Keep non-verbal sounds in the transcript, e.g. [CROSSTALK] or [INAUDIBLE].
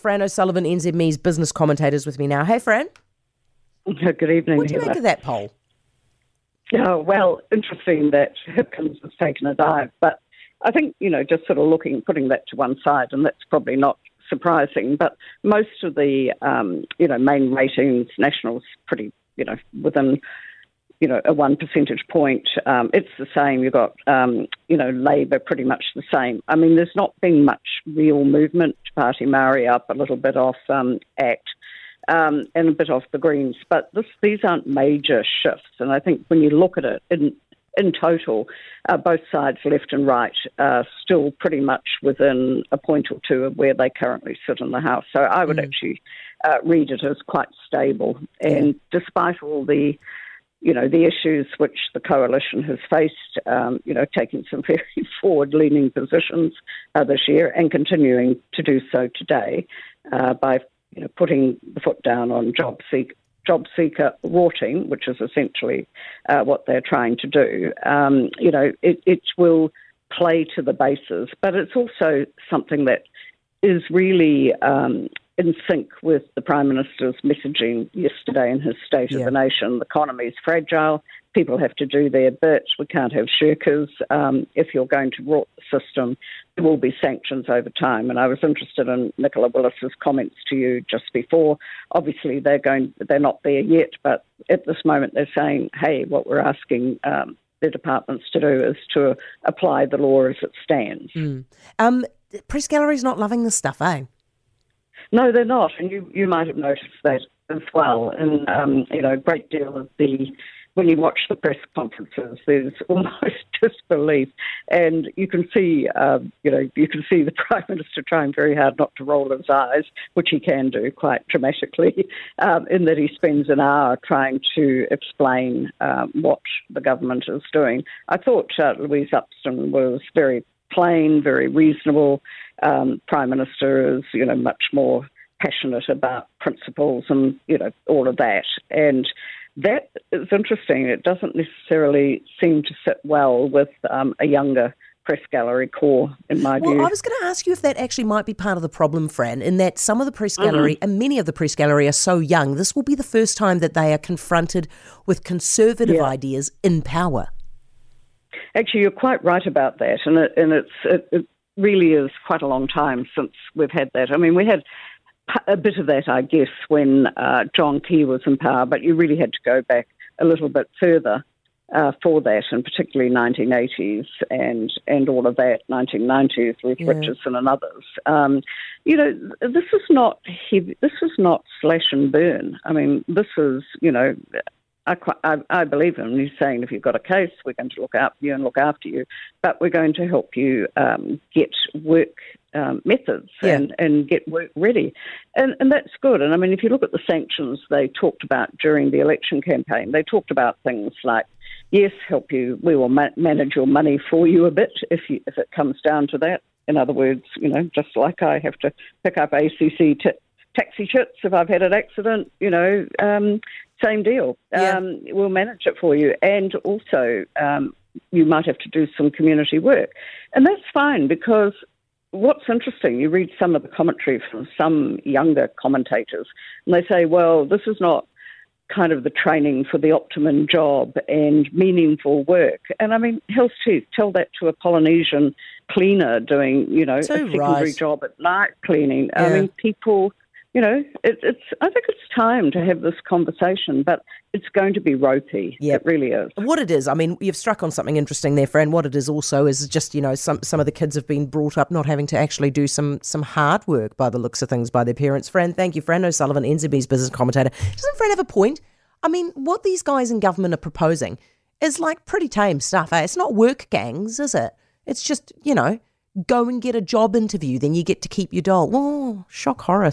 Fran O'Sullivan, NZME's business commentators with me now. Hey, Fran. [LAUGHS] Good evening. What do you Heather. make of that poll? Oh, well, interesting that Hipkins has taken a dive, but I think, you know, just sort of looking, putting that to one side, and that's probably not surprising, but most of the, um, you know, main ratings, Nationals pretty, you know, within, you know, a one percentage point. Um, it's the same. You've got, um, you know, Labour pretty much the same. I mean, there's not been much real movement. Party Maori up a little bit off um, ACT um, and a bit off the Greens. But this, these aren't major shifts. And I think when you look at it in, in total, uh, both sides, left and right, are still pretty much within a point or two of where they currently sit in the House. So I would actually uh, read it as quite stable. And despite all the you know, the issues which the coalition has faced, um, you know, taking some [LAUGHS] very forward leaning positions uh, this year and continuing to do so today uh, by, you know, putting the foot down on job. Job seeker rorting, which is essentially uh, what they're trying to do, um, you know, it, it will play to the bases, but it's also something that is really um, in sync with the Prime Minister's messaging yesterday in his State Yeah. of the Nation. The economy is fragile. People have to do their bit. We can't have shirkers. Um, if you're going to rot the system, there will be sanctions over time. And I was interested in Nicola Willis's comments to you just before. Obviously, they're going. They're not there yet, but at this moment, they're saying, "Hey, what we're asking." Um, the departments to do is to apply the law as it stands. Um, press gallery's not loving this stuff, eh? No, they're not, and you you might have noticed that as well. And um, you know, a great deal of the when you watch the press conferences, there's [LAUGHS] almost disbelief, and you can see, uh, you know, you can see the [LAUGHS] prime minister trying very hard not to roll his eyes, which he can do quite dramatically, [LAUGHS] um, in that he spends an hour trying to explain um, what the government is doing. I thought uh, Louise Upston was very plain, very reasonable. Um, Prime Minister is, you know, much more passionate about principles and, you know, all of that. And that is interesting. It doesn't necessarily seem to sit well with um, a younger press gallery core, in my Well, view. I was going to ask you if that actually might be part of the problem, Fran, in that some of the press gallery Mm-hmm. and many of the press gallery are so young. This will be the first time that they are confronted with conservative Yeah. ideas in power. Actually, you're quite right about that, and it, and it's it, it really is quite a long time since we've had that. I mean, we had a bit of that, I guess, when uh, John Key was in power, but you really had to go back a little bit further uh, for that, and particularly 1980s and and all of that, 1990s with Yeah. Richardson and others. Um, you know, this is not heavy. This is not slash and burn. I mean, this is you know. I, quite, I, I believe him. He's saying if you've got a case, we're going to look after you and look after you, but we're going to help you um, get work um, methods Yeah. and, and get work ready. And, and that's good. And I mean, if you look at the sanctions they talked about during the election campaign, they talked about things like, yes, help you, we will ma- manage your money for you a bit if, you, if it comes down to that. In other words, you know, just like I have to pick up ACC t- taxi chits if I've had an accident, you know, um, same deal. Yeah. Um, we'll manage it for you. And also, um, you might have to do some community work. And that's fine because what's interesting, you read some of the commentary from some younger commentators, and they say, well, this is not kind of the training for the optimum job and meaningful work. And I mean, health teeth, tell that to a Polynesian cleaner doing, you know, So a secondary right. job at night cleaning. I mean, people, you know, it, it's, I think it's time to have this conversation, but it's going to be ropey. Yep. It really is. What it is, I mean, you've struck on something interesting there, Fran. What it is also is just, you know, some some of the kids have been brought up not having to actually do some some hard work by the looks of things by their parents. Fran, thank you. Fran O'Sullivan, NZB's business commentator. Doesn't Fran have a point? I mean, what these guys in government are proposing is like pretty tame stuff. Eh? It's not work gangs, is it? It's just, you know, go and get a job interview, then you get to keep your doll. Oh, shock horror.